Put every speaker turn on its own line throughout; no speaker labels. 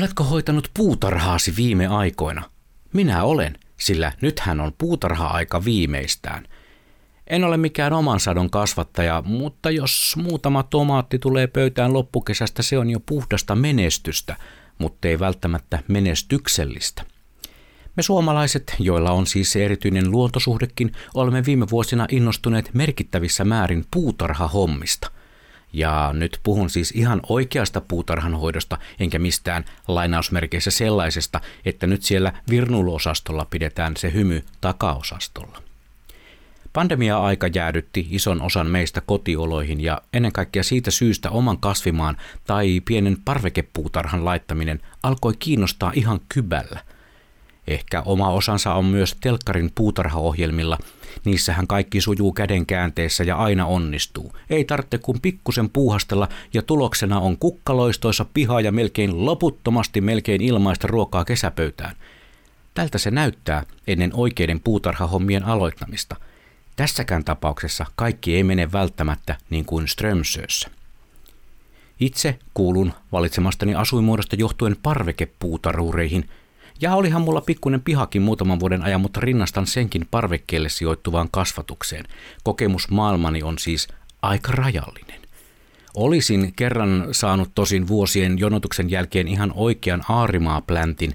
Oletko hoitanut puutarhaasi viime aikoina? Minä olen, sillä nythän on puutarha-aika viimeistään. En ole mikään oman sadon kasvattaja, mutta jos muutama tomaatti tulee pöytään loppukesästä, se on jo puhdasta menestystä, mutta ei välttämättä menestyksellistä. Me suomalaiset, joilla on siis erityinen luontosuhdekin, olemme viime vuosina innostuneet merkittävissä määrin puutarhahommista – ja nyt puhun siis ihan oikeasta puutarhanhoidosta, enkä mistään lainausmerkeissä sellaisesta, että nyt siellä virnulosastolla pidetään se hymy takaosastolla. Pandemia-aika jäädytti ison osan meistä kotioloihin ja ennen kaikkea siitä syystä oman kasvimaan tai pienen parvekepuutarhan laittaminen alkoi kiinnostaa ihan kybällä. Ehkä oma osansa on myös telkkarin puutarhaohjelmilla – Niissähän kaikki sujuu käden käänteessä ja aina onnistuu. Ei tarvitse kuin pikkusen puuhastella ja tuloksena on kukkaloistoissa piha ja melkein loputtomasti melkein ilmaista ruokaa kesäpöytään. Tältä se näyttää ennen oikeiden puutarhahommien aloittamista. Tässäkään tapauksessa kaikki ei mene välttämättä niin kuin Strömsössä. Itse kuulun valitsemastani asuinmuodosta johtuen parvekepuutaruureihin – ja olihan mulla pikkuinen pihakin muutaman vuoden ajan, mutta rinnastan senkin parvekkeelle sijoittuvaan kasvatukseen. Kokemus maailmani on siis aika rajallinen. Olisin kerran saanut tosin vuosien jonotuksen jälkeen ihan oikean aarimaa-pläntin.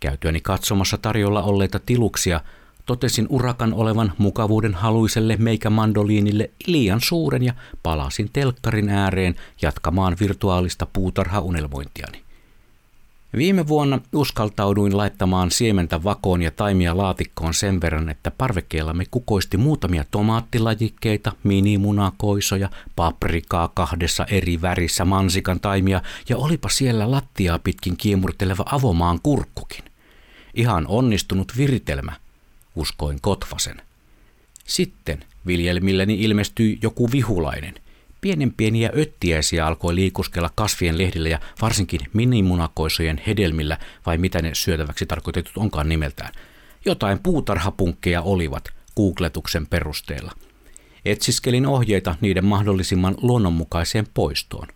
Käytyäni katsomassa tarjolla olleita tiluksia, totesin urakan olevan mukavuuden haluiselle meikämandoliinille liian suuren ja palasin telkkarin ääreen jatkamaan virtuaalista puutarhaunelmointiani. Viime vuonna uskaltauduin laittamaan siementä vakoon ja taimia laatikkoon sen verran, että parvekkeellamme kukoisti muutamia tomaattilajikkeita, minimunakoisoja, paprikaa kahdessa eri värissä, mansikan taimia ja olipa siellä lattiaa pitkin kiemurteleva avomaan kurkkukin. Ihan onnistunut viritelmä, uskoin Kotvasen. Sitten viljelmilleni ilmestyi joku vihulainen – Pienen pieniä öttiäisiä alkoi liikuskella kasvien lehdillä ja varsinkin minimunakoisojen hedelmillä, vai mitä ne syötäväksi tarkoitetut onkaan nimeltään. Jotain puutarhapunkkeja olivat googletuksen perusteella. Etsiskelin ohjeita niiden mahdollisimman luonnonmukaiseen poistoon.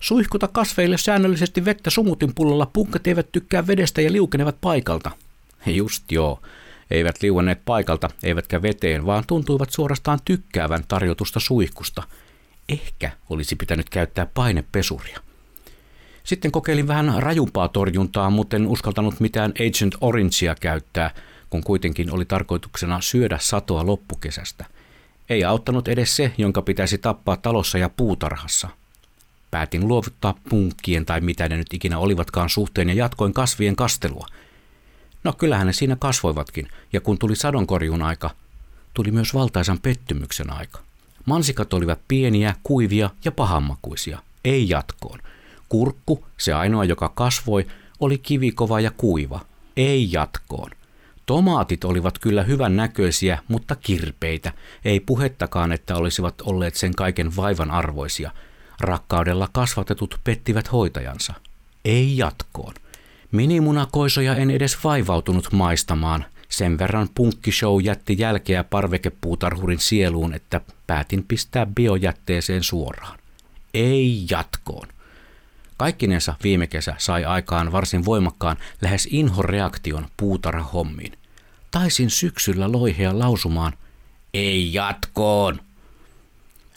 Suihkuta kasveille säännöllisesti vettä sumutin pullolla, punkkat eivät tykkää vedestä ja liukenevat paikalta. Just joo. Eivät liuenneet paikalta, eivätkä veteen, vaan tuntuivat suorastaan tykkäävän tarjotusta suihkusta – ehkä olisi pitänyt käyttää painepesuria. Sitten kokeilin vähän rajumpaa torjuntaa, mutta en uskaltanut mitään Agent Orangea käyttää, kun kuitenkin oli tarkoituksena syödä satoa loppukesästä. Ei auttanut edes se, jonka pitäisi tappaa talossa ja puutarhassa. Päätin luovuttaa punkkien tai mitä ne nyt ikinä olivatkaan suhteen ja jatkoin kasvien kastelua. No kyllähän ne siinä kasvoivatkin, ja kun tuli sadonkorjuun aika, tuli myös valtaisan pettymyksen aika. Mansikat olivat pieniä, kuivia ja pahammakuisia. Ei jatkoon. Kurkku, se ainoa joka kasvoi, oli kivikova ja kuiva. Ei jatkoon. Tomaatit olivat kyllä hyvän näköisiä, mutta kirpeitä. Ei puhettakaan, että olisivat olleet sen kaiken vaivan arvoisia. Rakkaudella kasvatetut pettivät hoitajansa. Ei jatkoon. Minimunakoisoja en edes vaivautunut maistamaan, sen verran punkkishow jätti jälkeä parvekepuutarhurin sieluun, että päätin pistää biojätteeseen suoraan. Ei jatkoon. Kaikkinensa viime kesä sai aikaan varsin voimakkaan lähes inhoreaktion puutarhahommiin. Taisin syksyllä loihea lausumaan, ei jatkoon.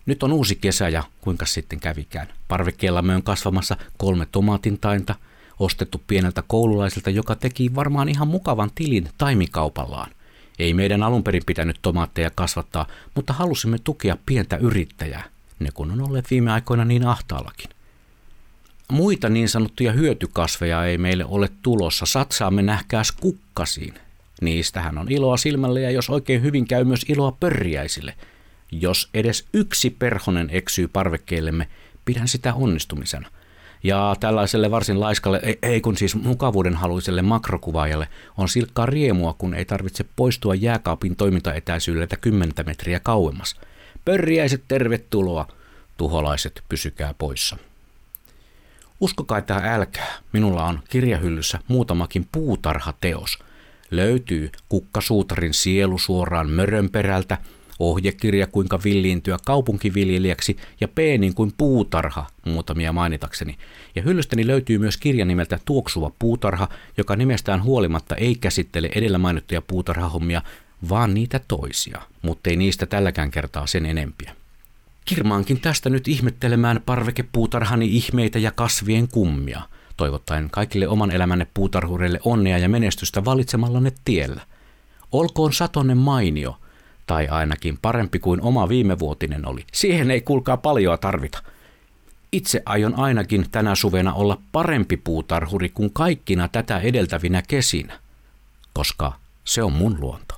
Nyt on uusi kesä ja kuinka sitten kävikään. Parvekkeellamme on kasvamassa kolme tomaatintainta – ostettu pieneltä koululaiselta, joka teki varmaan ihan mukavan tilin taimikaupallaan. Ei meidän alun perin pitänyt tomaatteja kasvattaa, mutta halusimme tukea pientä yrittäjää, ne kun on olleet viime aikoina niin ahtaallakin. Muita niin sanottuja hyötykasveja ei meille ole tulossa, satsaamme nähkääs kukkasiin. Niistähän on iloa silmälle ja jos oikein hyvin käy myös iloa pörriäisille. Jos edes yksi perhonen eksyy parvekkeellemme, pidän sitä onnistumisena. Ja tällaiselle varsin laiskalle, ei, ei kun siis mukavuuden haluiselle makrokuvaajalle, on silkkaa riemua, kun ei tarvitse poistua jääkaapin toimintaetäisyydeltä 10 metriä kauemmas. Pörriäiset tervetuloa, tuholaiset pysykää poissa. Uskokaa tähän älkää, minulla on kirjahyllyssä muutamakin puutarhateos. Löytyy kukkasuutarin sielu suoraan mörönperältä, ohjekirja kuinka villiintyä kaupunkiviljelijäksi ja P niin kuin puutarha, muutamia mainitakseni. Ja hyllystäni löytyy myös kirja nimeltä Tuoksuva puutarha, joka nimestään huolimatta ei käsittele edellä mainittuja puutarhahommia, vaan niitä toisia, mutta ei niistä tälläkään kertaa sen enempiä. Kirmaankin tästä nyt ihmettelemään parvekepuutarhani ihmeitä ja kasvien kummia, toivottaen kaikille oman elämänne puutarhureille onnea ja menestystä valitsemallanne tiellä. Olkoon satonne mainio, tai ainakin parempi kuin oma viimevuotinen oli. Siihen ei kuulkaa paljoa tarvita. Itse aion ainakin tänä suvena olla parempi puutarhuri kuin kaikkina tätä edeltävinä kesinä, koska se on mun luonto.